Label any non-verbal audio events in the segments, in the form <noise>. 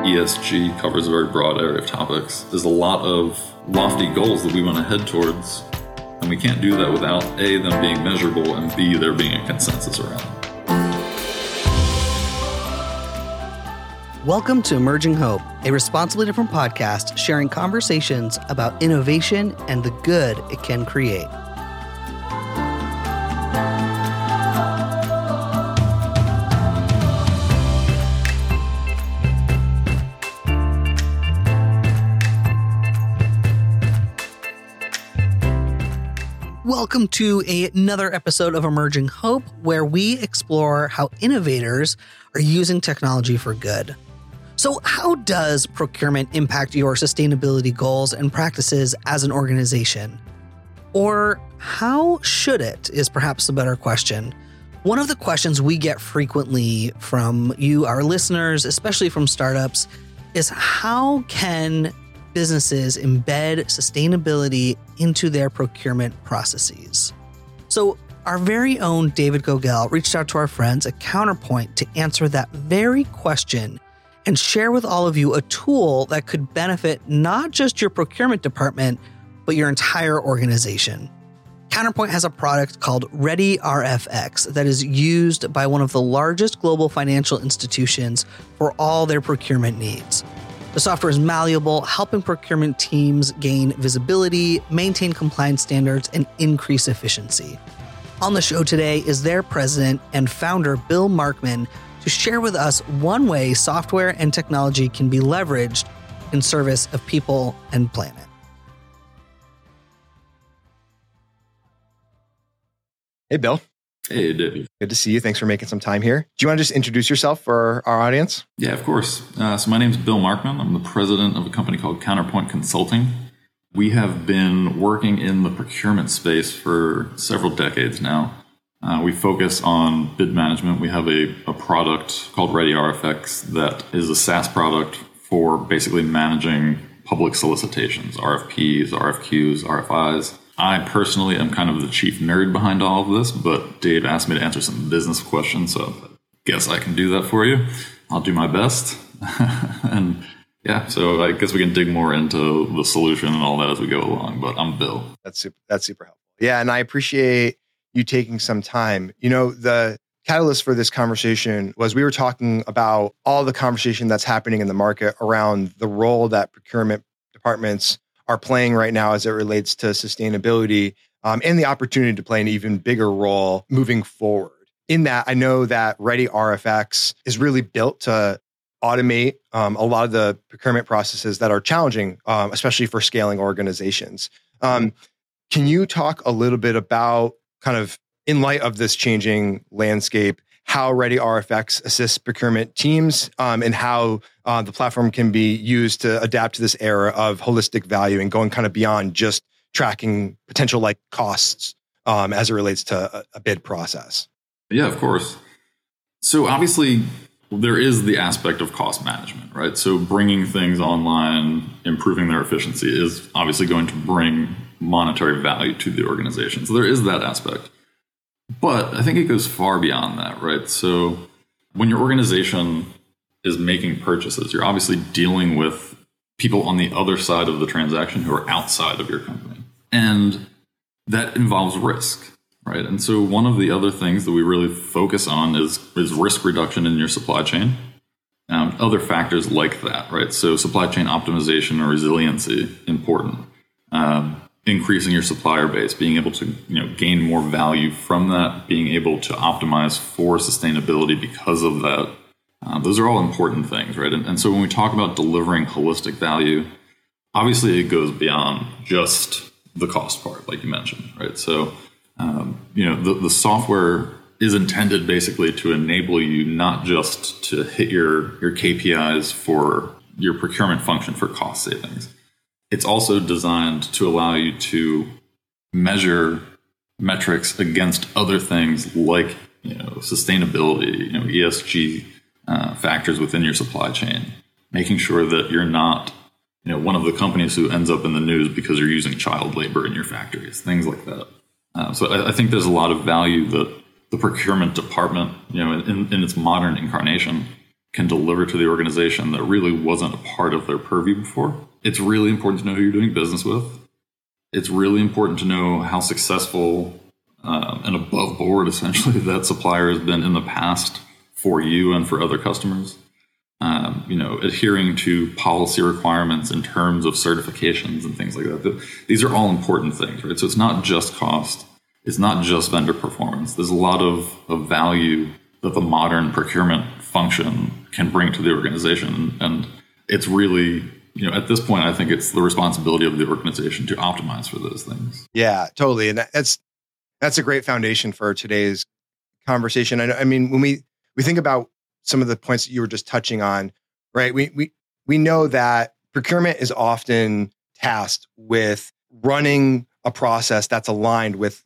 ESG covers a very broad area of topics. There's a lot of lofty goals that we want to head towards, and we can't do that without A, them being measurable, and B, there being a consensus around them. Welcome to Emerging Hope, a responsibly different podcast sharing conversations about innovation and the good it can create. Welcome to a, another episode of Emerging Hope, where we explore how innovators are using technology for good. So, how does procurement impact your sustainability goals and practices as an organization? Or how should it, is perhaps a better question. One of the questions we get frequently from you, our listeners, especially from startups, is how can businesses embed sustainability into their procurement processes. So, our very own David Gogel reached out to our friends at Counterpoint to answer that very question and share with all of you a tool that could benefit not just your procurement department, but your entire organization. Counterpoint has a product called Ready RFX that is used by one of the largest global financial institutions for all their procurement needs. The software is malleable, helping procurement teams gain visibility, maintain compliance standards, and increase efficiency. On the show today is their president and founder, Bill Markmann, to share with us one way software and technology can be leveraged in service of people and planet. Hey, Bill. Hey, David. Good to see you. Thanks for making some time here. Do you want to just introduce yourself for our audience? Yeah, of course. Uh, so, my name is Bill Markmann. I'm the president of a company called Counterpoint Consulting. We have been working in the procurement space for several decades now. Uh, we focus on bid management. We have a, a product called Ready RFX that is a SaaS product for basically managing public solicitations, RFPs, RFQs, RFIs. I personally am kind of the chief nerd behind all of this, but Dave asked me to answer some business questions, so I guess I can do that for you. I'll do my best. <laughs> and yeah, so I guess we can dig more into the solution and all that as we go along, but I'm Bill. That's super, that's super helpful. Yeah, and I appreciate you taking some time. You know, the catalyst for this conversation was we were talking about all the conversation that's happening in the market around the role that procurement departments are playing right now as it relates to sustainability um, and the opportunity to play an even bigger role moving forward. In that, I know that Ready RFX is really built to automate um, a lot of the procurement processes that are challenging, um, especially for scaling organizations. Um, can you talk a little bit about kind of in light of this changing landscape, how Ready RFX assists procurement teams um, and how uh, the platform can be used to adapt to this era of holistic value and going kind of beyond just tracking potential like costs um, as it relates to a, a bid process. Yeah, of course. So obviously, there is the aspect of cost management, right? So bringing things online, improving their efficiency is obviously going to bring monetary value to the organization. So there is that aspect. But I think it goes far beyond that, right? So when your organization is making purchases, you're obviously dealing with people on the other side of the transaction who are outside of your company. And that involves risk, right? And so one of the other things that we really focus on is, is risk reduction in your supply chain. Um, other factors like that, right? So supply chain optimization or resiliency, important. Um, increasing your supplier base, being able to you know gain more value from that, being able to optimize for sustainability because of that. Uh, those are all important things, right? And, and, so when we talk about delivering holistic value, obviously it goes beyond just the cost part, like you mentioned, right? So um, you know the, the software is intended basically to enable you not just to hit your your KPIs for your procurement function for cost savings it's also designed to allow you to measure metrics against other things like you know sustainability, you know ESG uh, factors within your supply chain, making sure that you're not you know one of the companies who ends up in the news because you're using child labor in your factories, things like that. Uh, so I, I, think there's a lot of value that the procurement department, you know, in, in its modern incarnation, can deliver to the organization that really wasn't a part of their purview before. It's really important to know who you're doing business with. It's really important to know how successful um, and above board, <laughs> essentially, that supplier has been in the past for you and for other customers. Um, you know, adhering to policy requirements in terms of certifications and things like that. These are all important things, right? So it's not just cost. It's not just vendor performance. There's a lot of, of value that the modern procurement function can bring to the organization. And it's really, you know, at this point, I think it's the responsibility of the organization to optimize for those things. Yeah, totally. And that's that's a great foundation for today's conversation. I, I mean, when we we think about some of the points that you were just touching on, right? We we we know that procurement is often tasked with running a process that's aligned with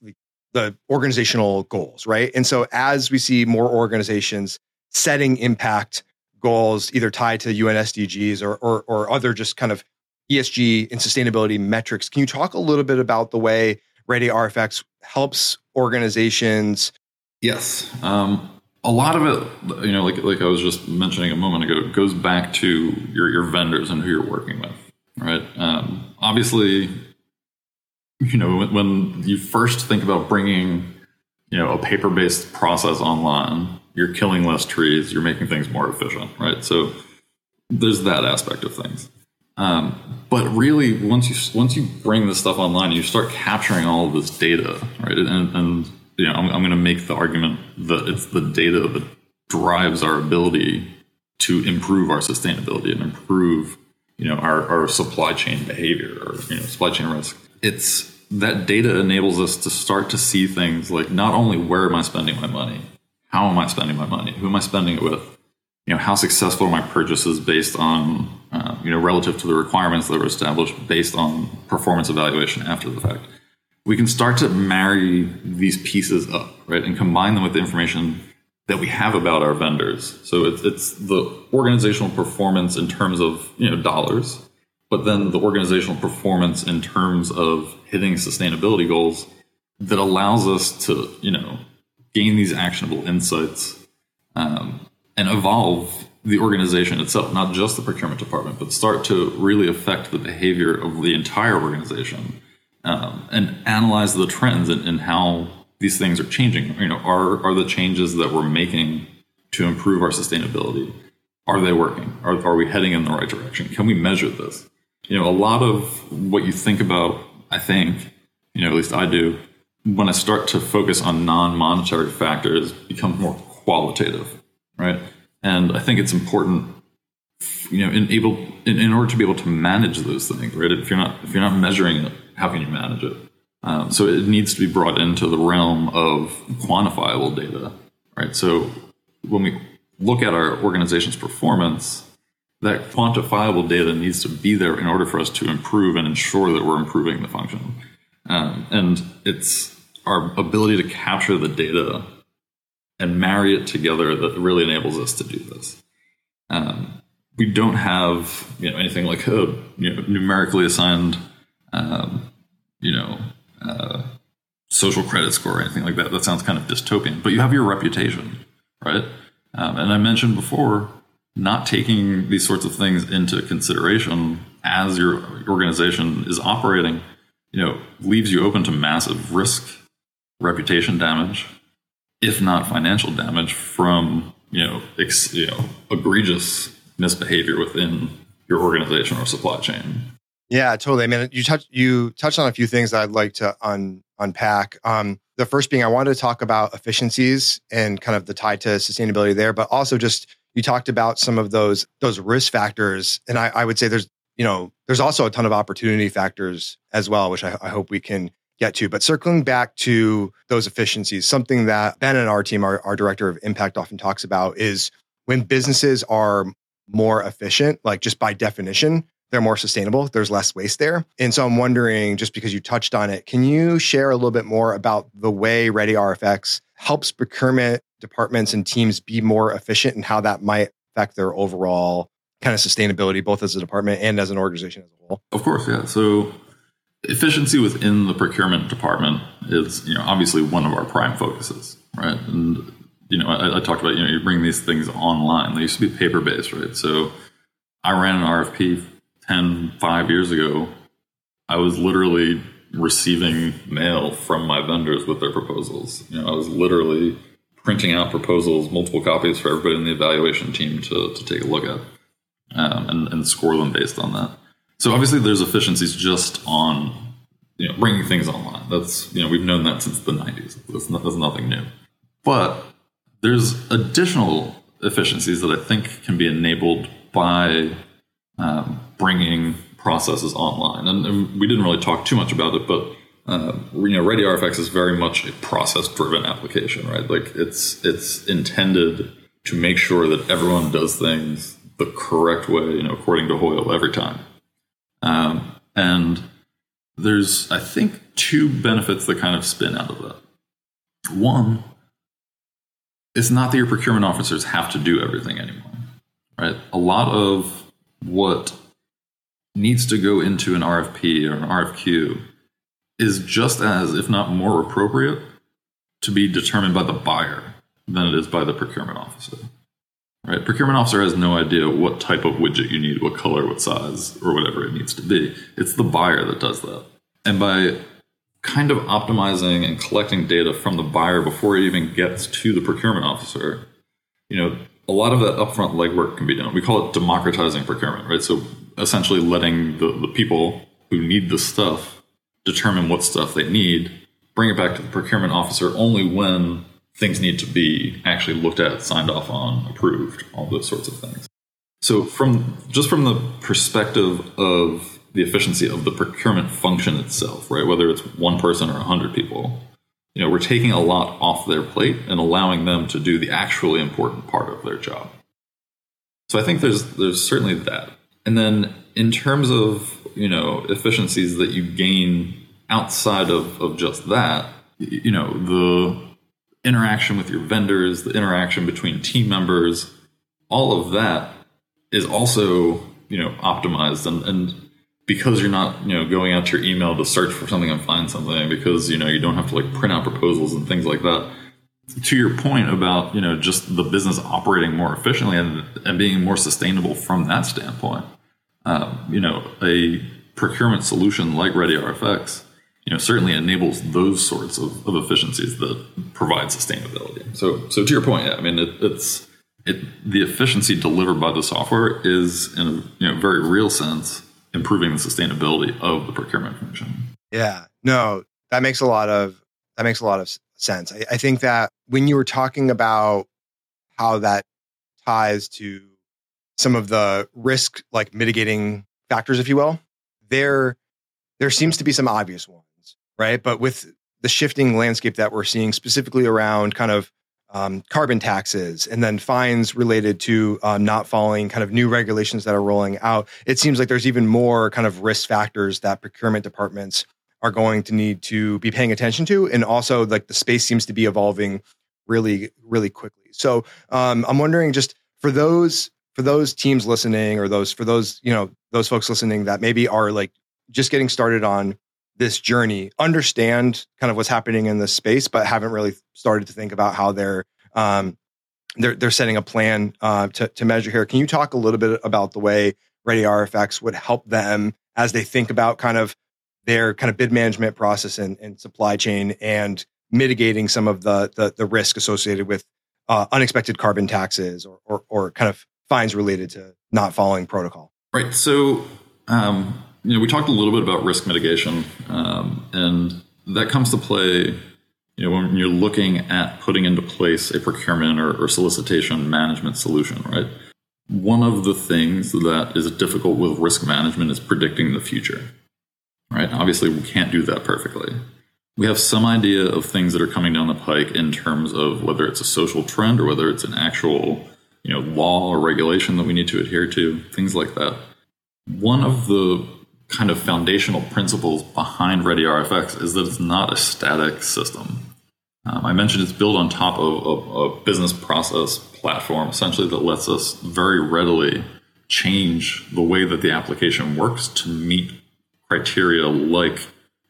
the organizational goals, right? And so as we see more organizations setting impact goals, either tied to UN SDGs or, or, or other just kind of ESG and sustainability metrics, can you talk a little bit about the way Ready RFX helps organizations? Yes. Um, a lot of it, you know, like like I was just mentioning a moment ago, goes back to your your vendors and who you're working with, right? Um, obviously, you know, when, when you first think about bringing, you know, a paper based process online, you're killing less trees, you're making things more efficient, right? So there's that aspect of things. Um, but really, once you once you bring this stuff online, you start capturing all of this data, right? And, and you know, I'm, I'm going to make the argument that it's the data that drives our ability to improve our sustainability and improve, you know, our, our supply chain behavior or you know, supply chain risk. It's that data enables us to start to see things like not only where am I spending my money, how am I spending my money, who am I spending it with, you know, how successful are my purchases based on, uh, you know, relative to the requirements that were established based on performance evaluation after the fact we can start to marry these pieces up, right, and combine them with the information that we have about our vendors. So it's, it's the organizational performance in terms of you know dollars, but then the organizational performance in terms of hitting sustainability goals that allows us to you know gain these actionable insights um, and evolve the organization itself, not just the procurement department, but start to really affect the behavior of the entire organization um, and analyze the trends and, and, how these things are changing. You know, are are the changes that we're making to improve our sustainability? Are they working? Are, are we heading in the right direction? Can we measure this? You know, a lot of what you think about, I think, you know, at least I do, when I start to focus on non-monetary factors, becomes more qualitative, right? And I think it's important, you know, in able in, in order to be able to manage those things, right? If you're not if you're not measuring it how can you manage it? Um, so it needs to be brought into the realm of quantifiable data, right? So when we look at our organization's performance, that quantifiable data needs to be there in order for us to improve and ensure that we're improving the function. Um, and it's our ability to capture the data and marry it together that really enables us to do this. Um, we don't have you know anything like a you know, numerically assigned um, you know, uh, social credit score or anything like that. That sounds kind of dystopian, but you have your reputation, right? Um, and I mentioned before, not taking these sorts of things into consideration as your organization is operating, you know, leaves you open to massive risk, reputation damage, if not financial damage from you know, ex, you know egregious misbehavior within your organization or supply chain. Yeah, totally. I mean, you touched you touched on a few things that I'd like to un, unpack. Um, the first being, I wanted to talk about efficiencies and kind of the tie to sustainability there, but also just you talked about some of those those risk factors, and I, I would say there's you know there's also a ton of opportunity factors as well, which I, I hope we can get to. But circling back to those efficiencies, something that Ben and our team, our, our director of impact, often talks about is when businesses are more efficient, like just by definition, they're more sustainable. There's less waste there. And so I'm wondering, just because you touched on it, can you share a little bit more about the way Ready RFX helps procurement departments and teams be more efficient and how that might affect their overall kind of sustainability, both as a department and as an organization as a whole? Of course, yeah. So efficiency within the procurement department is, you know, obviously one of our prime focuses, right? And you know, I, I, talked about, you know, you bring these things online. They used to be paper based, right? So I ran an RFP 10, five years ago. I was literally receiving mail from my vendors with their proposals. You know, I was literally printing out proposals, multiple copies for everybody in the evaluation team to, to take a look at um, and, and score them based on that. So obviously, there's efficiencies just on you know bringing things online. That's you know we've known that since the 90s. That's, not, that's nothing new. But there's additional efficiencies that I think can be enabled by um, bringing processes online. And, and, we didn't really talk too much about it, but uh, you know, ReadyRFX is very much a process-driven application, right? Like it's it's intended to make sure that everyone does things the correct way, you know, according to Hoyle every time. Um, and there's, I think, two benefits that kind of spin out of that. One, it's not that your procurement officers have to do everything anymore, right? A lot of what needs to go into an RFP or an RFQ is just as, if not more appropriate, to be determined by the buyer than it is by the procurement officer. Right? Procurement officer has no idea what type of widget you need, what color, what size, or whatever it needs to be. It's the buyer that does that. And by kind of optimizing and collecting data from the buyer before it even gets to the procurement officer, you know, a lot of that upfront legwork can be done. We call it democratizing procurement, right? So essentially letting the, the people who need the stuff determine what stuff they need, bring it back to the procurement officer only when things need to be actually looked at, signed off on, approved, all those sorts of things. So from just from the perspective of the efficiency of the procurement function itself, right? Whether it's one person or a hundred people, you know, we're taking a lot off their plate and allowing them to do the actually important part of their job. So I think there's there's certainly that. And then in terms of, you know, efficiencies that you gain outside of, of just that, you know, the interaction with your vendors, the interaction between team members, all of that is also, you know, optimized and, and because you're not, you know, going out to your email to search for something and find something because, you know, you don't have to like print out proposals and things like that. To your point about, you know, just the business operating more efficiently and, and being more sustainable from that standpoint, um, you know, a procurement solution like ReadyRFX you know certainly enables those sorts of, of efficiencies that provide sustainability. So so to your point, yeah, I mean it, it's it the efficiency delivered by the software is in a you know very real sense improving the sustainability of the procurement function. Yeah, no, that makes a lot of that makes a lot of sense. I, I think that when you were talking about how that ties to some of the risk like mitigating factors, if you will, there there seems to be some obvious ones right? But with the shifting landscape that we're seeing, specifically around kind of um, carbon taxes and then fines related to uh, not following kind of new regulations that are rolling out, it seems like there's even more kind of risk factors that procurement departments are going to need to be paying attention to. And also, like the space seems to be evolving really, really quickly. So um, I'm wondering just for those for those teams listening or those for those you know those folks listening that maybe are like just getting started on this journey, understand kind of what's happening in this space, but haven't really started to think about how they're um, they're they're setting a plan uh, to to measure here. Can you talk a little bit about the way ready rfx would help them as they think about kind of their kind of bid management process and, and supply chain and mitigating some of the the, the risk associated with uh, unexpected carbon taxes or, or, or kind of fines related to not following protocol? Right. So um, you know, we talked a little bit about risk mitigation, um, and that comes to play. You know, when you're looking at putting into place a procurement or, or solicitation management solution, right? One of the things that is difficult with risk management is predicting the future, right? Obviously, we can't do that perfectly. We have some idea of things that are coming down the pike in terms of whether it's a social trend or whether it's an actual, you know, law or regulation that we need to adhere to, things like that. One of the kind of foundational principles behind ReadyRFX is that it's not a static system. Um, I mentioned it's built on top of, of a business process platform, essentially that lets us very readily change the way that the application works to meet criteria like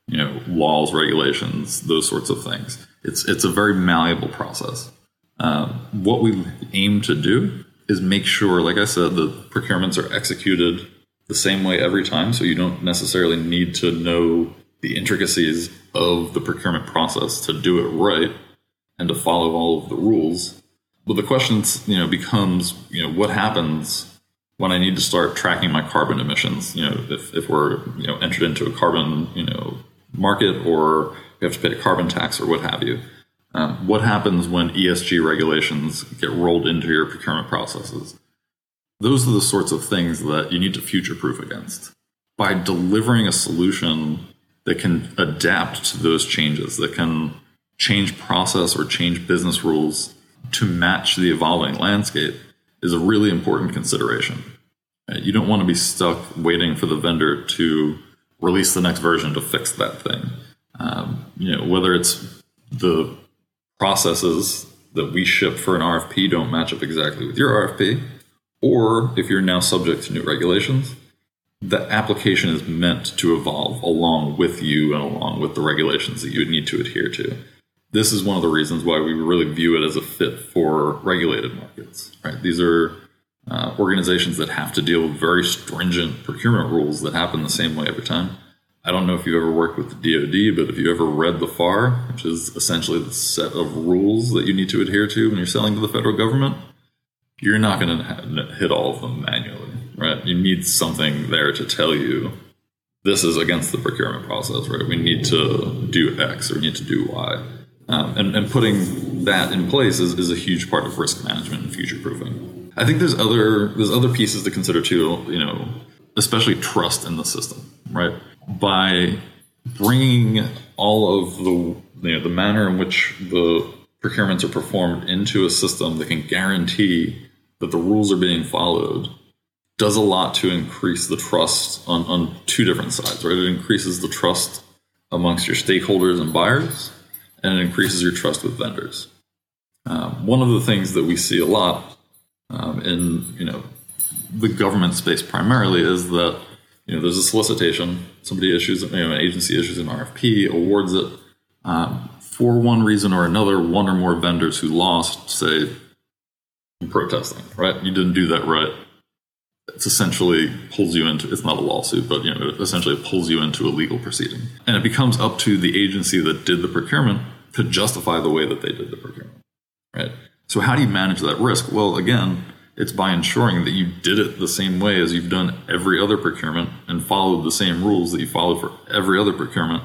you know laws, regulations, those sorts of things. It's it's a very malleable process. Uh, what we aim to do is make sure, like I said, the procurements are executed the same way every time. So you don't necessarily need to know the intricacies of the procurement process to do it right and to follow all of the rules. But the question, you know, becomes, you know, what happens when I need to start tracking my carbon emissions? You know, if, if we're, you know, entered into a carbon, you know, market or we have to pay a carbon tax or what have you. Um, what happens when ESG regulations get rolled into your procurement processes? Those are the sorts of things that you need to future proof against. By delivering a solution that can adapt to those changes, that can change process or change business rules to match the evolving landscape, is a really important consideration. You don't want to be stuck waiting for the vendor to release the next version to fix that thing. Um, you know, whether it's the processes that we ship for an RFP don't match up exactly with your RFP, or if you're now subject to new regulations, the application is meant to evolve along with you and along with the regulations that you need to adhere to. This is one of the reasons why we really view it as a fit for regulated markets. Right? These are uh, organizations that have to deal with very stringent procurement rules that happen the same way every time. I don't know if you ever worked with the DoD, but if you ever read the FAR, which is essentially the set of rules that you need to adhere to when you're selling to the federal government, you're not going to hit all of them manually, right? You need something there to tell you this is against the procurement process, right? We need to do X or we need to do Y. Um, and, and, putting that in place is, is a huge part of risk management and future proofing. I think there's other there's other pieces to consider too. You know, especially trust in the system, right? By bringing all of the you know, the manner in which the procurements are performed into a system that can guarantee that the rules are being followed does a lot to increase the trust on, on two different sides, right? It increases the trust amongst your stakeholders and buyers, and it increases your trust with vendors. Um, one of the things that we see a lot um, in you know the government space primarily is that you know there's a solicitation, somebody issues you know, an agency issues an RFP, awards it. Um, for one reason or another, one or more vendors who lost say protesting, right? You didn't do that right. It's essentially pulls you into it's not a lawsuit, but you know, it essentially pulls you into a legal proceeding. And it becomes up to the agency that did the procurement to justify the way that they did the procurement. Right? So how do you manage that risk? Well, again, it's by ensuring that you did it the same way as you've done every other procurement and followed the same rules that you followed for every other procurement.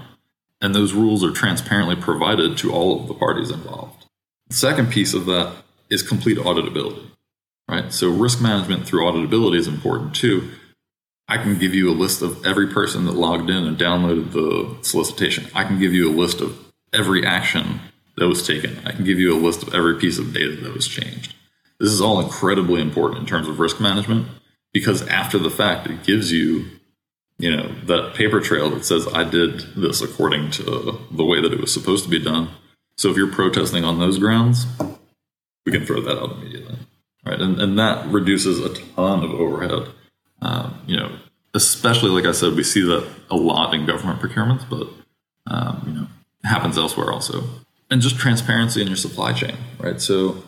And those rules are transparently provided to all of the parties involved. The second piece of that is complete auditability, right? So risk management through auditability is important too. I can give you a list of every person that logged in and downloaded the solicitation. I can give you a list of every action that was taken. I can give you a list of every piece of data that was changed. This is all incredibly important in terms of risk management because after the fact, it gives you, you know, that paper trail that says I did this according to the way that it was supposed to be done. So if you're protesting on those grounds, we can throw that out immediately, right? And and that reduces a ton of overhead. Um, you know, especially like I said, we see that a lot in government procurements, but um, you know, happens elsewhere also. And just transparency in your supply chain, right? So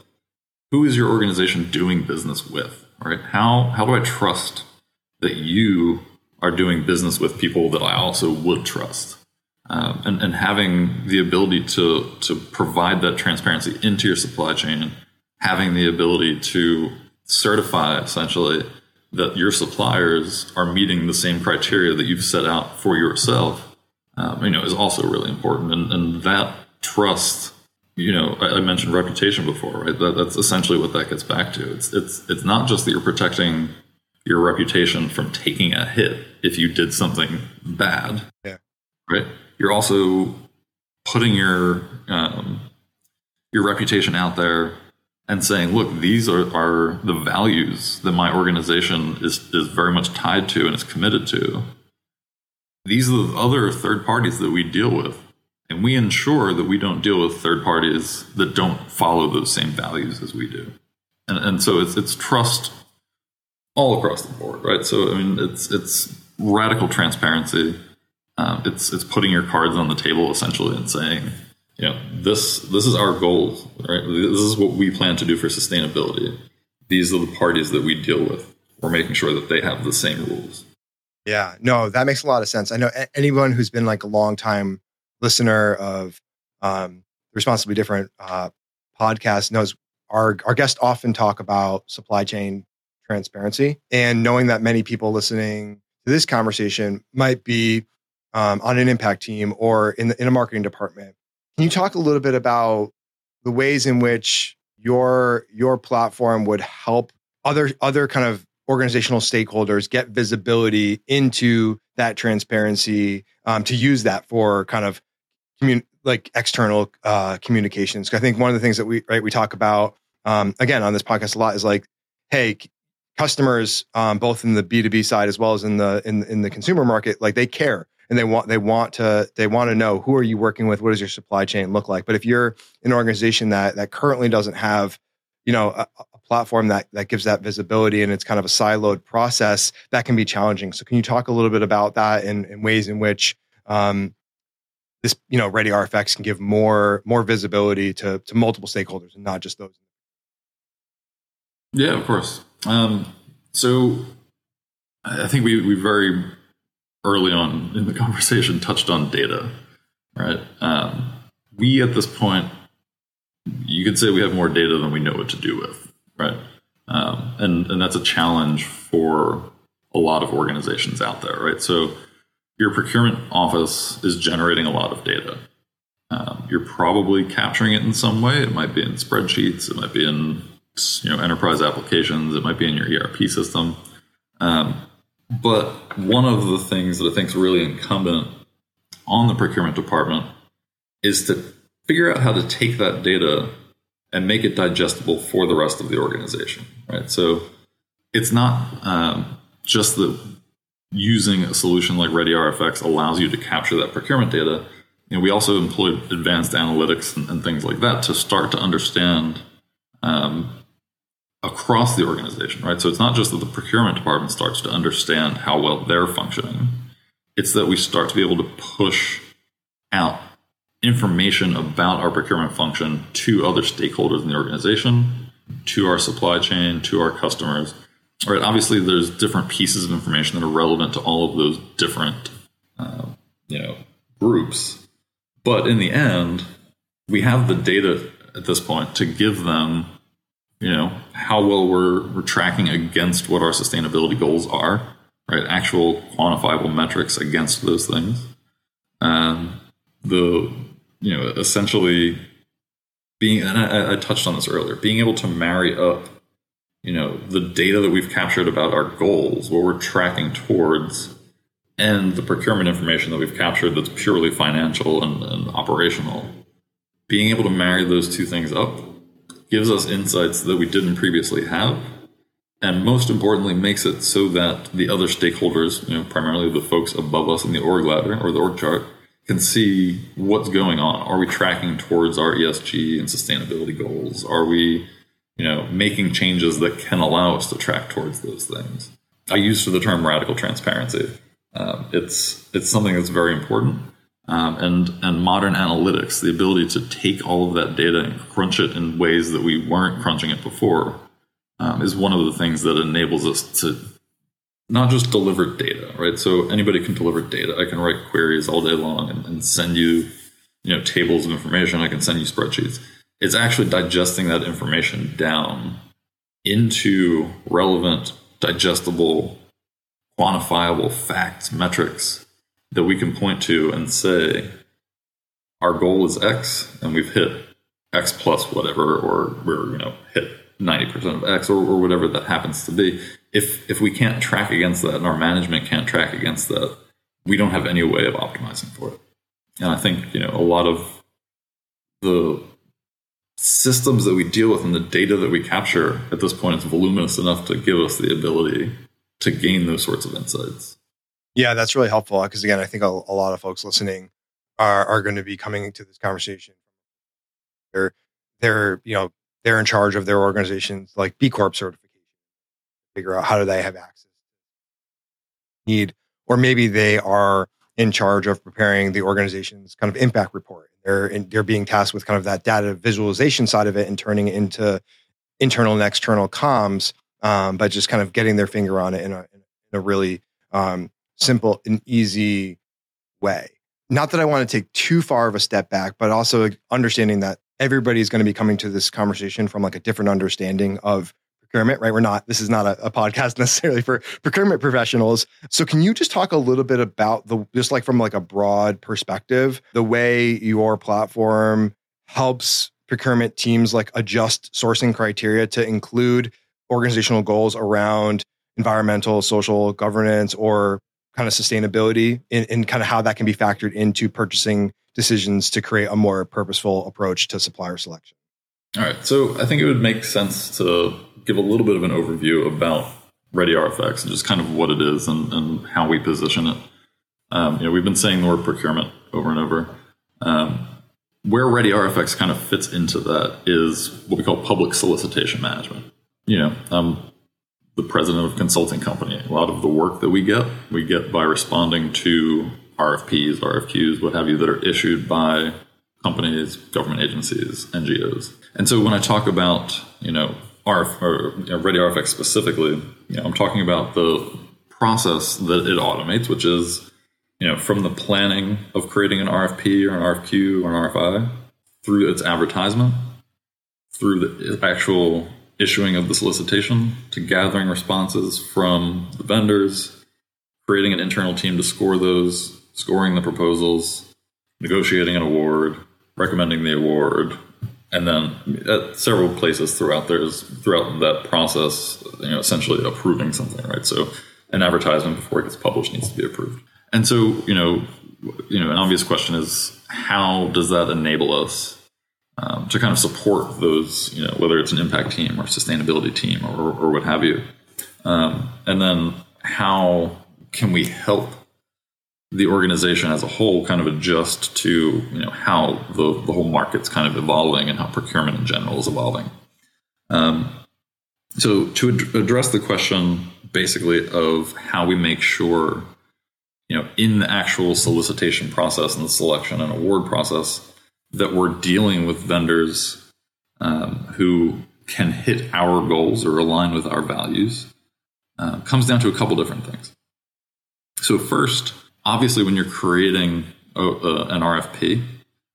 who is your organization doing business with, right? How how do I trust that you are doing business with people that I also would trust? Um, and, and having the ability to to provide that transparency into your supply chain, having the ability to certify essentially that your suppliers are meeting the same criteria that you've set out for yourself, um, you know, is also really important. And, and that trust you know, I, mentioned reputation before, right? That, that's essentially what that gets back to. It's it's it's not just that you're protecting your reputation from taking a hit if you did something bad, yeah. right? You're also putting your um, your reputation out there and saying, look, these are, are the values that my organization is is very much tied to and is committed to. These are the other third parties that we deal with and we ensure that we don't deal with third parties that don't follow those same values as we do. And, and so it's, it's trust all across the board, right? So, I mean, it's, it's radical transparency. Um, it's, it's putting your cards on the table essentially and saying, you know, this this is our goal, right? This is what we plan to do for sustainability. These are the parties that we deal with. We're making sure that they have the same rules. Yeah, no, that makes a lot of sense. I know anyone who's been like a long time listener of um, responsibly different uh, podcast knows our our guests often talk about supply chain transparency and knowing that many people listening to this conversation might be um, on an impact team or in the, in a marketing department. Can you talk a little bit about the ways in which your your platform would help other other kind of organizational stakeholders get visibility into that transparency um, to use that for kind of commun- like external uh, communications. I think one of the things that we right we talk about um, again on this podcast a lot is like, hey, customers um, both in the B two B side as well as in the in in the consumer market, like they care and they want they want to they want to know who are you working with, what does your supply chain look like. But if you're an organization that that currently doesn't have you know a, platform that that gives that visibility and it's kind of a siloed process that can be challenging. So can you talk a little bit about that and, and ways in which um, this you know ready rfx can give more more visibility to to multiple stakeholders and not just those? Yeah of course. Um, so i think we we very early on in the conversation touched on data right? Um, we at this point you could say we have more data than we know what to do with right um, and and that's a challenge for a lot of organizations out there right so your procurement office is generating a lot of data. Um, you're probably capturing it in some way. It might be in spreadsheets. It might be in you know enterprise applications. It might be in your ERP system. Um, but one of the things that I think is really incumbent on the procurement department is to figure out how to take that data and make it digestible for the rest of the organization. Right. So it's not um, just that using a solution like ReadyRFX allows you to capture that procurement data. You know, we also employ advanced analytics and, and, things like that to start to understand um, across the organization, right? So it's not just that the procurement department starts to understand how well they're functioning. It's that we start to be able to push out information about our procurement function to other stakeholders in the organization, to our supply chain, to our customers, right? Obviously, there's different pieces of information that are relevant to all of those different, uh, you know, groups. But in the end, we have the data at this point to give them, you know, how well we're, we're tracking against what our sustainability goals are, right? Actual quantifiable metrics against those things. And the, you know, essentially being, and I, I touched on this earlier, being able to marry up you know the data that we've captured about our goals what we're tracking towards and the procurement information that we've captured that's purely financial and, and, operational. Being able to marry those two things up gives us insights that we didn't previously have and most importantly makes it so that the other stakeholders you know primarily the folks above us in the org ladder or the org chart can see what's going on are we tracking towards our esg and sustainability goals are we you know, making changes that can allow us to track towards those things. I use the term radical transparency. Um, it's it's something that's very important. Um, and and modern analytics, the ability to take all of that data and crunch it in ways that we weren't crunching it before, um, is one of the things that enables us to not just deliver data, right? So anybody can deliver data. I can write queries all day long and, and send you, you know, tables of information. I can send you spreadsheets it's actually digesting that information down into relevant, digestible, quantifiable facts, metrics that we can point to and say, our goal is X and we've hit X plus whatever, or we're, you know, hit 90% of X or, or whatever that happens to be. If, if we can't track against that and our management can't track against that, we don't have any way of optimizing for it. And I think, you know, a lot of the systems that we deal with and the data that we capture at this point is voluminous enough to give us the ability to gain those sorts of insights. Yeah, that's really helpful because again, I think a, a, lot of folks listening are are going to be coming to this conversation. They're they're you know they're in charge of their organizations like B Corp certification. Figure out how do they have access need, or maybe they are in charge of preparing the organization's kind of impact report. They're in, they're being tasked with kind of that data visualization side of it and turning it into internal and external comms, um, but just kind of getting their finger on it in a, in a really um, simple and easy way. Not that I want to take too far of a step back, but also understanding that everybody is going to be coming to this conversation from like a different understanding of procurement, right? We're not, this is not a, a, podcast <laughs> necessarily for procurement professionals. So can you just talk a little bit about the, just like from like a broad perspective, the way your platform helps procurement teams like adjust sourcing criteria to include organizational goals around environmental, social governance, or kind of sustainability and, kind of how that can be factored into purchasing decisions to create a more purposeful approach to supplier selection. All right. So I think it would make sense to give a little bit of an overview about Ready RFX and just kind of what it is and, and how we position it. Um, you know, we've been saying the word procurement over and over. Um, where Ready RFX kind of fits into that is what we call public solicitation management. You know, I'm the president of a consulting company. A lot of the work that we get, we get by responding to RFPs, RFQs, what have you, that are issued by companies, government agencies, NGOs. And so when I talk about, you know, RF, or you know, Ready RFX specifically, you know, I'm talking about the process that it automates, which is, you know, from the planning of creating an RFP or an RFQ or an RFI through its advertisement, through the actual issuing of the solicitation, to gathering responses from the vendors, creating an internal team to score those, scoring the proposals, negotiating an award, recommending the award, and then at several places throughout there's throughout that process, you know, essentially approving something, right? So an advertisement before it gets published needs to be approved. And so, you know, you know, an obvious question is how does that enable us um, to kind of support those, you know, whether it's an impact team or sustainability team or, or what have you, um, and then how can we help the organization as a whole kind of adjust to you know how the, the whole market's kind of evolving and how procurement in general is evolving. Um, so to ad- address the question basically of how we make sure you know in the actual solicitation process and the selection and award process that we're dealing with vendors um, who can hit our goals or align with our values uh, comes down to a couple different things. So first, obviously, when you're creating a, a, an RFP,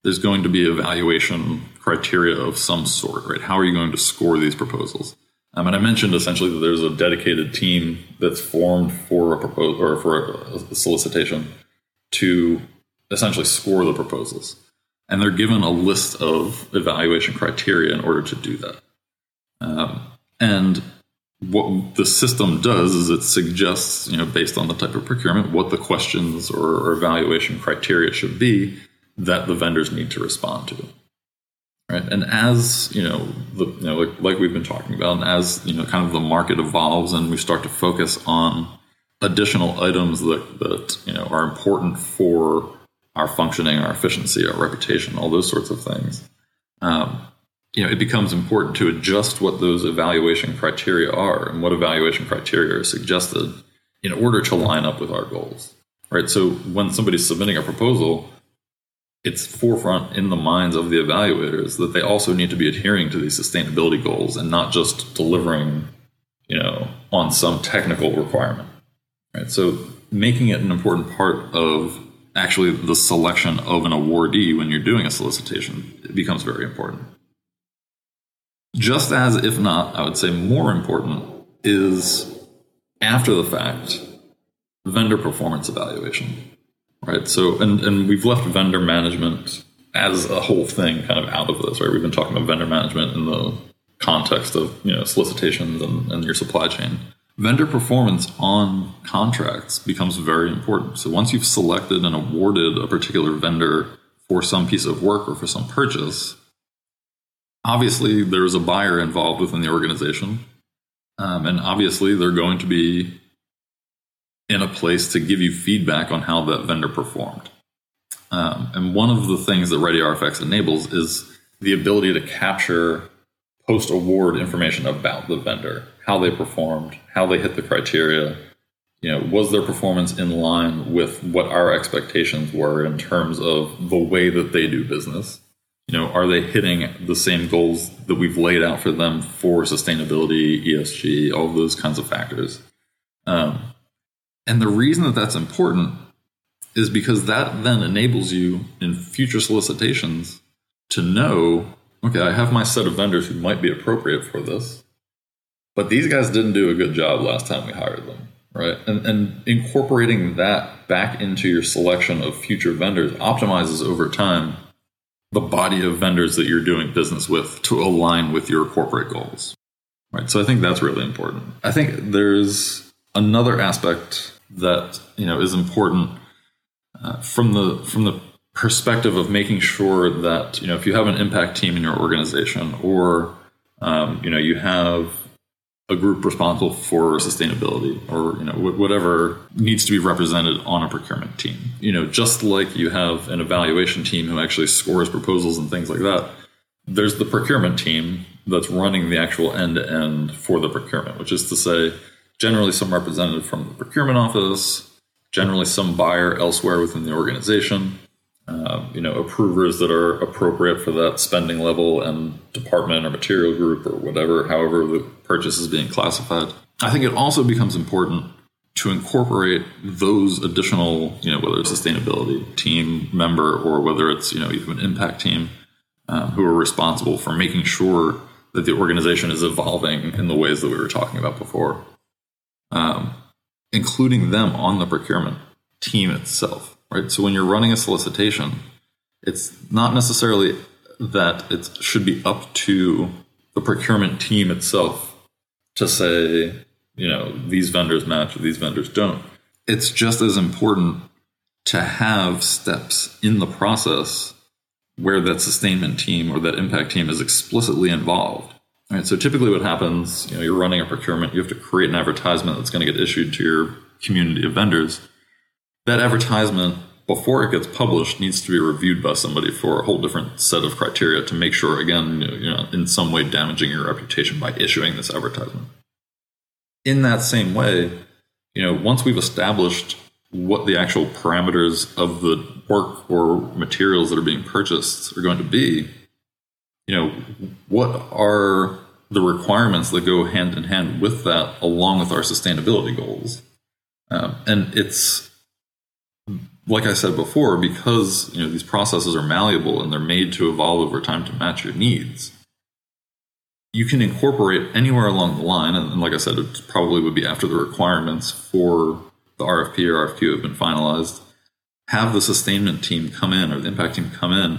there's going to be evaluation criteria of some sort, right? How are you going to score these proposals? Um, and I mentioned essentially that there's a dedicated team that's formed for a proposal or for a, a solicitation to essentially score the proposals. And they're given a list of evaluation criteria in order to do that. Um, and what the system does is it suggests, you know, based on the type of procurement, what the questions or, evaluation criteria should be that the vendors need to respond to. Right. And as, you know, the, you know, like, like we've been talking about, and as, you know, kind of the market evolves and we start to focus on additional items that, that, you know, are important for our functioning, our efficiency, our reputation, all those sorts of things. Um, you know, it becomes important to adjust what those evaluation criteria are and what evaluation criteria are suggested in order to line up with our goals. Right. So when somebody's submitting a proposal, it's forefront in the minds of the evaluators that they also need to be adhering to these sustainability goals and not just delivering, you know, on some technical requirement. Right. So making it an important part of actually the selection of an awardee when you're doing a solicitation it becomes very important. Just as, if not, I would say more important, is after the fact vendor performance evaluation. Right. So, and, and we've left vendor management as a whole thing kind of out of this, right? We've been talking about vendor management in the context of, you know, solicitations and, and your supply chain. Vendor performance on contracts becomes very important. So once you've selected and awarded a particular vendor for some piece of work or for some purchase, obviously there's a buyer involved within the organization. Um, and obviously they're going to be in a place to give you feedback on how that vendor performed. Um, and one of the things that Ready RFX enables is the ability to capture post award information about the vendor, how they performed, how they hit the criteria, you know, was their performance in line with what our expectations were in terms of the way that they do business? You know, are they hitting the same goals that we've laid out for them for sustainability, ESG, all those kinds of factors? Um, and the reason that that's important is because that then enables you in future solicitations to know okay, I have my set of vendors who might be appropriate for this, but these guys didn't do a good job last time we hired them, right? And, and incorporating that back into your selection of future vendors optimizes over time the body of vendors that you're doing business with to align with your corporate goals. Right. So I think that's really important. I think there's another aspect that, you know, is important uh, from the from the perspective of making sure that, you know, if you have an impact team in your organization or um, you know, you have a group responsible for sustainability or you know whatever needs to be represented on a procurement team. You know just like you have an evaluation team who actually scores proposals and things like that there's the procurement team that's running the actual end to end for the procurement which is to say generally some representative from the procurement office generally some buyer elsewhere within the organization uh, you know, approvers that are appropriate for that spending level and department or material group or whatever, however the purchase is being classified. I think it also becomes important to incorporate those additional, you know, whether it's sustainability team member or whether it's, you know, even an impact team um, who are responsible for making sure that the organization is evolving in the ways that we were talking about before, um, including them on the procurement team itself right? So when you're running a solicitation, it's not necessarily that it should be up to the procurement team itself to say, you know, these vendors match or these vendors don't. It's just as important to have steps in the process where that sustainment team or that impact team is explicitly involved. Right. So typically what happens, you know, you're running a procurement, you have to create an advertisement that's going to get issued to your community of vendors that advertisement before it gets published needs to be reviewed by somebody for a whole different set of criteria to make sure again you know in some way damaging your reputation by issuing this advertisement. In that same way you know once we've established what the actual parameters of the work or materials that are being purchased are going to be you know what are the requirements that go hand in hand with that along with our sustainability goals? Um, and it's like I said before, because you know these processes are malleable and they're made to evolve over time to match your needs, you can incorporate anywhere along the line. And, like I said, it probably would be after the requirements for the RFP or RFQ have been finalized. Have the sustainment team come in or the impact team come in,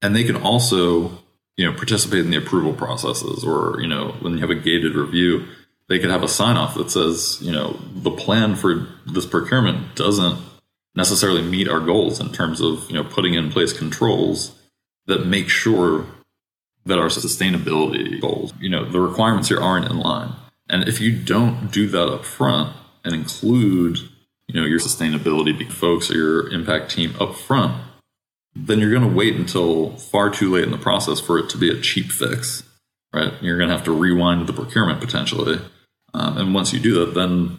and they can also you know participate in the approval processes or you know when you have a gated review they could have a sign off that says you know the plan for this procurement doesn't necessarily meet our goals in terms of you know putting in place controls that make sure that our sustainability goals, you know, the requirements here aren't in line. And if you don't do that up front and include, you know, your sustainability folks or your impact team up front, then you're going to wait until far too late in the process for it to be a cheap fix, right? You're going to have to rewind the procurement potentially. Um, and once you do that, then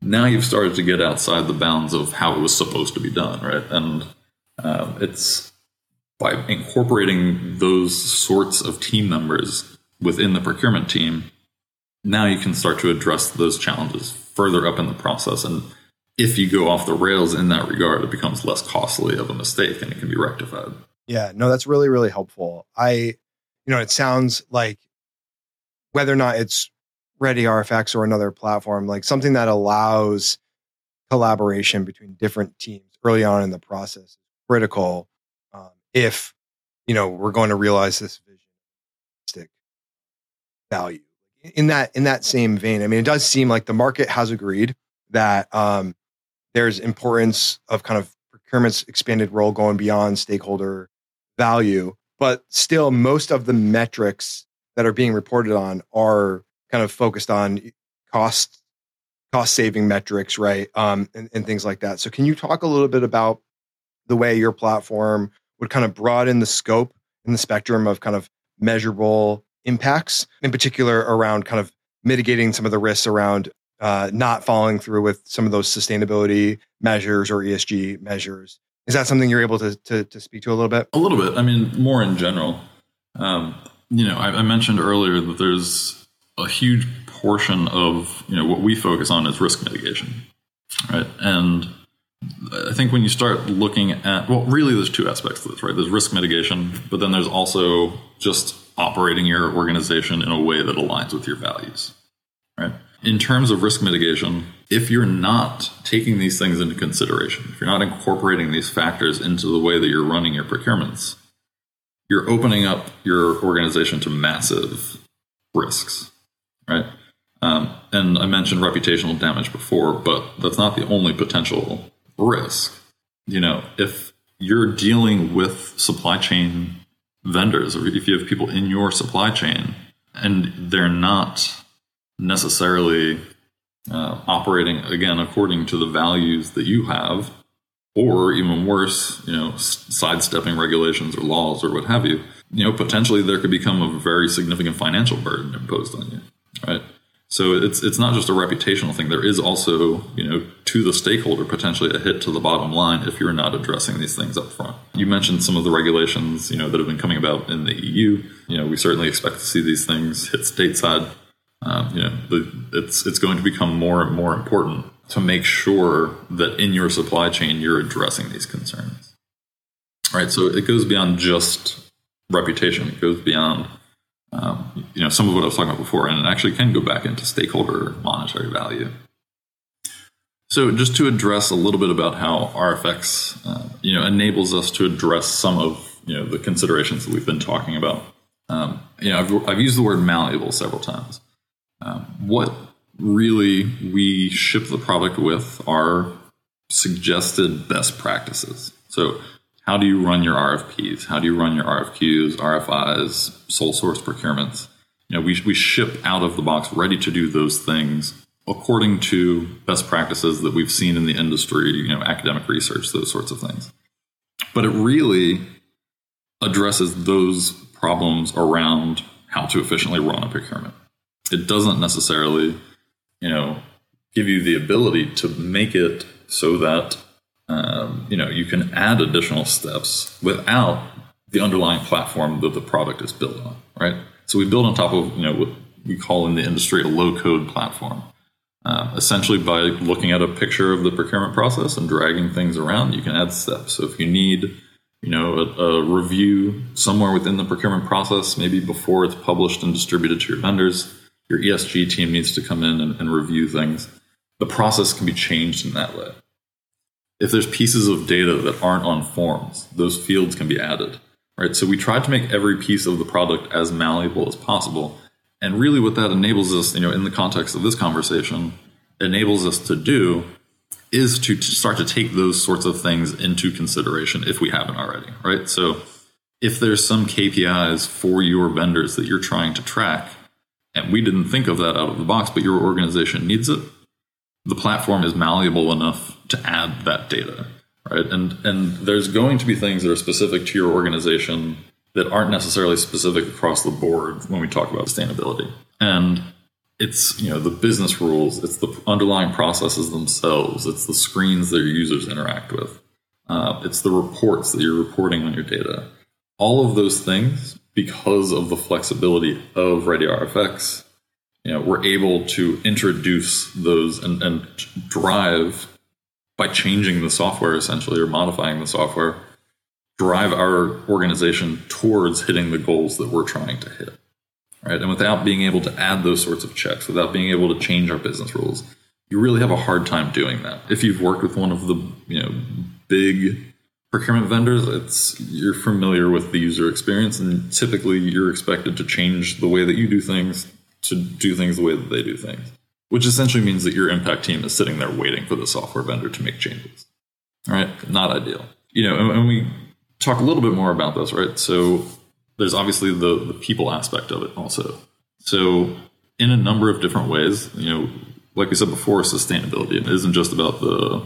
now you've started to get outside the bounds of how it was supposed to be done, right? And uh, it's by incorporating those sorts of team members within the procurement team, now you can start to address those challenges further up in the process. And if you go off the rails in that regard, it becomes less costly of a mistake and it can be rectified. Yeah, no, that's really, really helpful. I, you know, it sounds like whether or not it's Ready RFX or another platform, like something that allows collaboration between different teams early on in the process is critical um, if you know we're going to realize this vision stick value. In that in that same vein i mean it does seem like the market has agreed that um, there's importance of kind of procurement's expanded role going beyond stakeholder value but still most of the metrics that are being reported on are kind of focused on cost cost saving metrics, right? Um, and, and things like that. So can you talk a little bit about the way your platform would kind of broaden the scope and the spectrum of kind of measurable impacts, in particular around kind of mitigating some of the risks around uh, not following through with some of those sustainability measures or ESG measures. Is that something you're able to, to, to speak to a little bit? A little bit. I mean, more in general. Um, you know, I, I mentioned earlier that there's a huge portion of you know what we focus on is risk mitigation, right? And I think when you start looking at well, really, there's two aspects to this, right? There's risk mitigation, but then there's also just operating your organization in a way that aligns with your values, right? In terms of risk mitigation, if you're not taking these things into consideration, if you're not incorporating these factors into the way that you're running your procurements, you're opening up your organization to massive risks, right? Um, and I mentioned reputational damage before, but that's not the only potential risk. You know, if you're dealing with supply chain vendors, or if you have people in your supply chain and they're not necessarily uh, operating again according to the values that you have, or even worse, you know, sidestepping regulations or laws or what have you, you know, potentially there could become a very significant financial burden imposed on you, right? So it's it's not just a reputational thing. There is also, you know, to the stakeholder potentially a hit to the bottom line if you're not addressing these things up front. You mentioned some of the regulations, you know, that have been coming about in the EU. You know, we certainly expect to see these things hit stateside. Um, you know, the, it's it's going to become more and more important to make sure that in your supply chain you're addressing these concerns. Right. So it goes beyond just reputation. It goes beyond um, you know some of what I was talking about before, and it actually can go back into stakeholder monetary value. So, just to address a little bit about how RFX, uh, you know, enables us to address some of you know the considerations that we've been talking about. Um, you know, I've, I've, used the word malleable several times. Um, what really we ship the product with are suggested best practices. So, how do you run your RFPs? How do you run your RFQs, RFIs, sole source procurements? You know, we, we ship out of the box ready to do those things according to best practices that we've seen in the industry, you know, academic research, those sorts of things. But it really addresses those problems around how to efficiently run a procurement. It doesn't necessarily, you know, give you the ability to make it so that um, you know, you can add additional steps without the underlying platform that the product is built on, right? So we build on top of, you know, what we call in the industry a low code platform. Uh, essentially, by looking at a picture of the procurement process and dragging things around, you can add steps. So if you need, you know, a, a review somewhere within the procurement process, maybe before it's published and distributed to your vendors, your ESG team needs to come in and, and review things. The process can be changed in that way if there's pieces of data that aren't on forms, those fields can be added. Right. So we try to make every piece of the product as malleable as possible. And really what that enables us, you know, in the context of this conversation, enables us to do is to, to start to take those sorts of things into consideration if we haven't already. Right. So if there's some KPIs for your vendors that you're trying to track, and we didn't think of that out of the box, but your organization needs it, the platform is malleable enough to add that data, right? And and there's going to be things that are specific to your organization that aren't necessarily specific across the board when we talk about sustainability. And it's you know the business rules, it's the underlying processes themselves, it's the screens that your users interact with, uh, it's the reports that you're reporting on your data. All of those things, because of the flexibility of ReadyRFX, you know, we're able to introduce those and, and drive by changing the software essentially or modifying the software, drive our organization towards hitting the goals that we're trying to hit. Right. And without being able to add those sorts of checks, without being able to change our business rules, you really have a hard time doing that. If you've worked with one of the, you know, big procurement vendors, it's you're familiar with the user experience and typically you're expected to change the way that you do things to do things the way that they do things which essentially means that your impact team is sitting there waiting for the software vendor to make changes. Right? Not ideal. You know, and, and we talk a little bit more about this, right? So there's obviously the, the people aspect of it also. So in a number of different ways, you know, like we said before, sustainability. It isn't just about the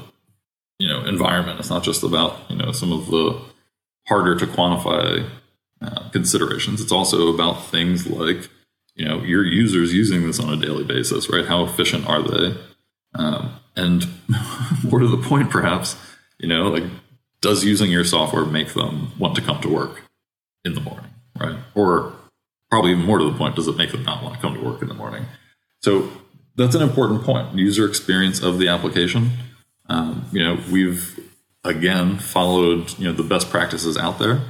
you know environment. It's not just about you know some of the harder to quantify uh, considerations. It's also about things like you know your users using this on a daily basis, right? How efficient are they? Um, and <laughs> more to the point, perhaps, you know, like does using your software make them want to come to work in the morning, right? Or probably even more to the point, does it make them not want to come to work in the morning? So that's an important point. User experience of the application. Um, you know, we've again followed you know the best practices out there,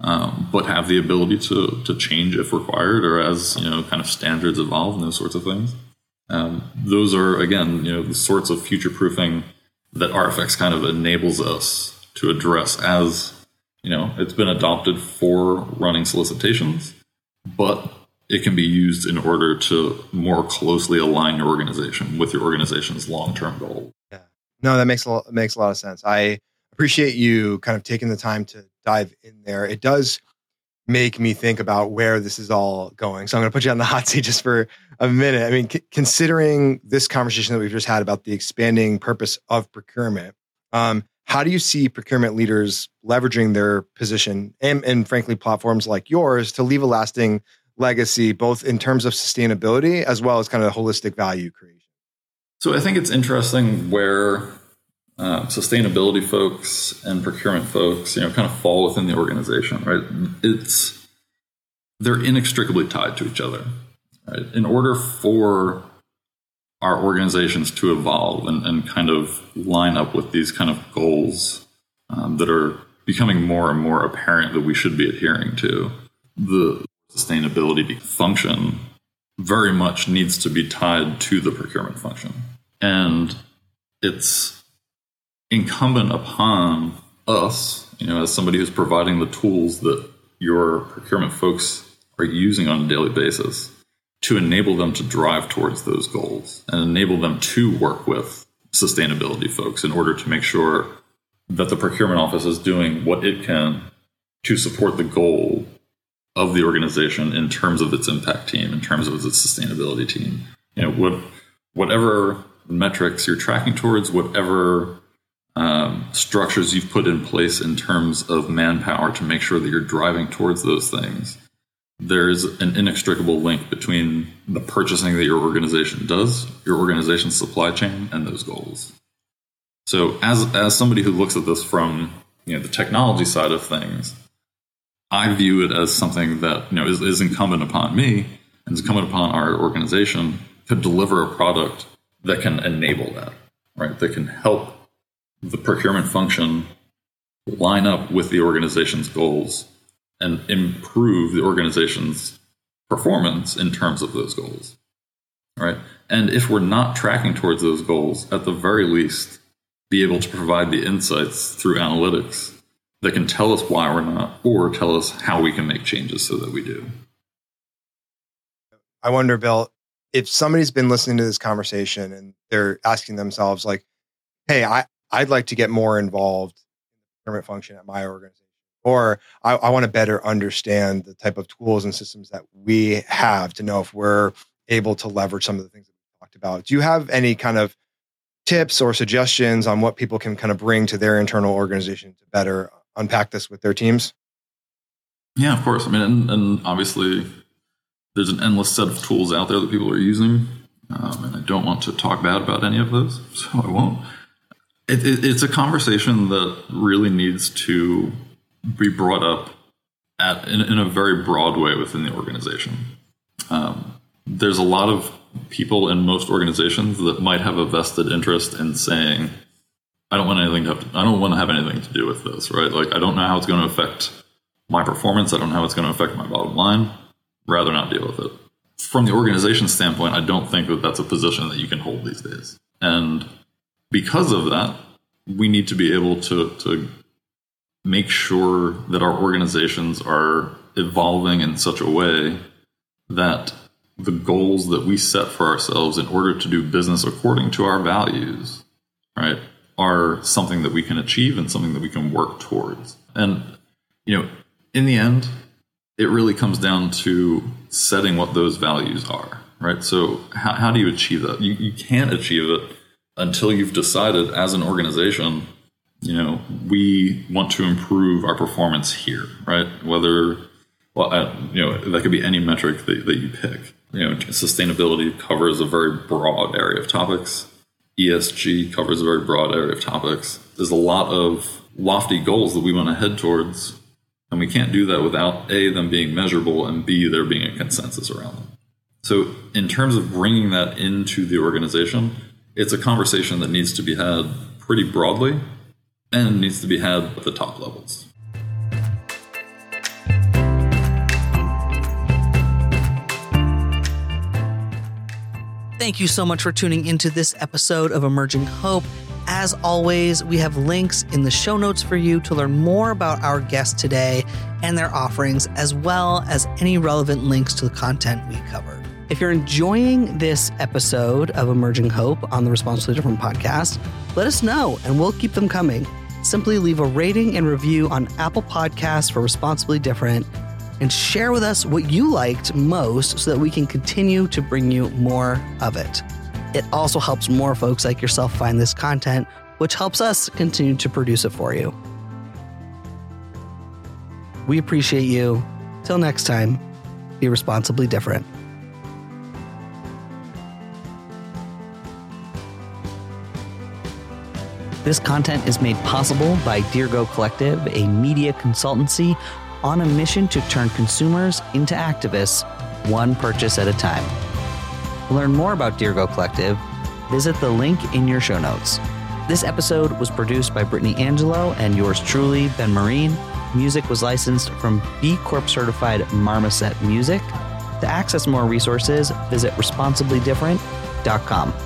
um, but have the ability to to change if required or as you know kind of standards evolve and those sorts of things. Um, those are again you know the sorts of future proofing that RFX kind of enables us to address as you know it's been adopted for running solicitations, but it can be used in order to more closely align your organization with your organization's long-term goal. Yeah. No, that makes a lot, makes a lot of sense. I appreciate you kind of taking the time to dive in there. It does make me think about where this is all going. So I'm going to put you on the hot <laughs> seat just for a minute. I mean, c- considering this conversation that we've just had about the expanding purpose of procurement, um, how do you see procurement leaders leveraging their position and, and frankly platforms like yours to leave a lasting legacy, both in terms of sustainability as well as kind of holistic value creation? So I think it's interesting where uh, sustainability folks and procurement folks, you know, kind of fall within the organization, right? It's they're inextricably tied to each other. Right? In order for our organizations to evolve and, and kind of line up with these kind of goals um, that are becoming more and more apparent that we should be adhering to, the sustainability function very much needs to be tied to the procurement function. And it's incumbent upon us, you know, as somebody who's providing the tools that your procurement folks are using on a daily basis to enable them to drive towards those goals and enable them to work with sustainability folks in order to make sure that the procurement office is doing what it can to support the goal of the organization in terms of its impact team, in terms of its sustainability team. You know, what whatever metrics you're tracking towards, whatever um, structures you've put in place in terms of manpower to make sure that you're driving towards those things. There's an inextricable link between the purchasing that your organization does, your organization's supply chain, and those goals. So, as as somebody who looks at this from you know the technology side of things, I view it as something that you know is, is incumbent upon me and is incumbent upon our organization to deliver a product that can enable that, right? That can help the procurement function line up with the organization's goals and improve the organization's performance in terms of those goals. Right. And if we're not tracking towards those goals, at the very least, be able to provide the insights through analytics that can tell us why we're not, or tell us how we can make changes so that we do. I wonder, Bill, if somebody's been listening to this conversation and they're asking themselves, like, hey, I, I'd like to get more involved in the procurement function at my organization, or I, I want to better understand the type of tools and systems that we have to know if we're able to leverage some of the things that we talked about. Do you have any kind of tips or suggestions on what people can kind of bring to their internal organization to better unpack this with their teams? Yeah, of course. I mean, and, and obviously, there's an endless set of tools out there that people are using, um, and I don't want to talk bad about any of those, <laughs> so I won't. It, it, it's a conversation that really needs to be brought up at in, in a very broad way within the organization. Um, there's a lot of people in most organizations that might have a vested interest in saying, "I don't want anything to have to, I don't want to have anything to do with this." Right? Like I don't know how it's going to affect my performance. I don't know how it's going to affect my bottom line. Rather not deal with it. From the organization standpoint, I don't think that that's a position that you can hold these days. And because of that, we need to be able to, to make sure that our organizations are evolving in such a way that the goals that we set for ourselves in order to do business according to our values, right, are something that we can achieve and something that we can work towards. And, you know, in the end, it really comes down to setting what those values are, right? So, how, how do you achieve that? You, you can't achieve it until you've decided as an organization, you know, we want to improve our performance here, right? Whether, well, you know, that could be any metric that, that you pick. You know, sustainability covers a very broad area of topics. ESG covers a very broad area of topics. There's a lot of lofty goals that we want to head towards, and we can't do that without A, them being measurable, and B, there being a consensus around them. So, in terms of bringing that into the organization, it's a conversation that needs to be had pretty broadly and needs to be had at the top levels. Thank you so much for tuning into this episode of Emerging Hope. As always, we have links in the show notes for you to learn more about our guests today and their offerings, as well as any relevant links to the content we covered. If you're enjoying this episode of Emerging Hope on the Responsibly Different podcast, let us know and we'll keep them coming. Simply leave a rating and review on Apple Podcasts for Responsibly Different and share with us what you liked most so that we can continue to bring you more of it. It also helps more folks like yourself find this content, which helps us continue to produce it for you. We appreciate you. Till next time, be responsibly different. This content is made possible by Dirigo Collective, a media consultancy on a mission to turn consumers into activists, one purchase at a time. To learn more about Dirigo Collective, visit the link in your show notes. This episode was produced by Brittany Angelo and yours truly, Ben Marine. Music was licensed from B Corp certified Marmoset Music. To access more resources, visit responsiblydifferent.com.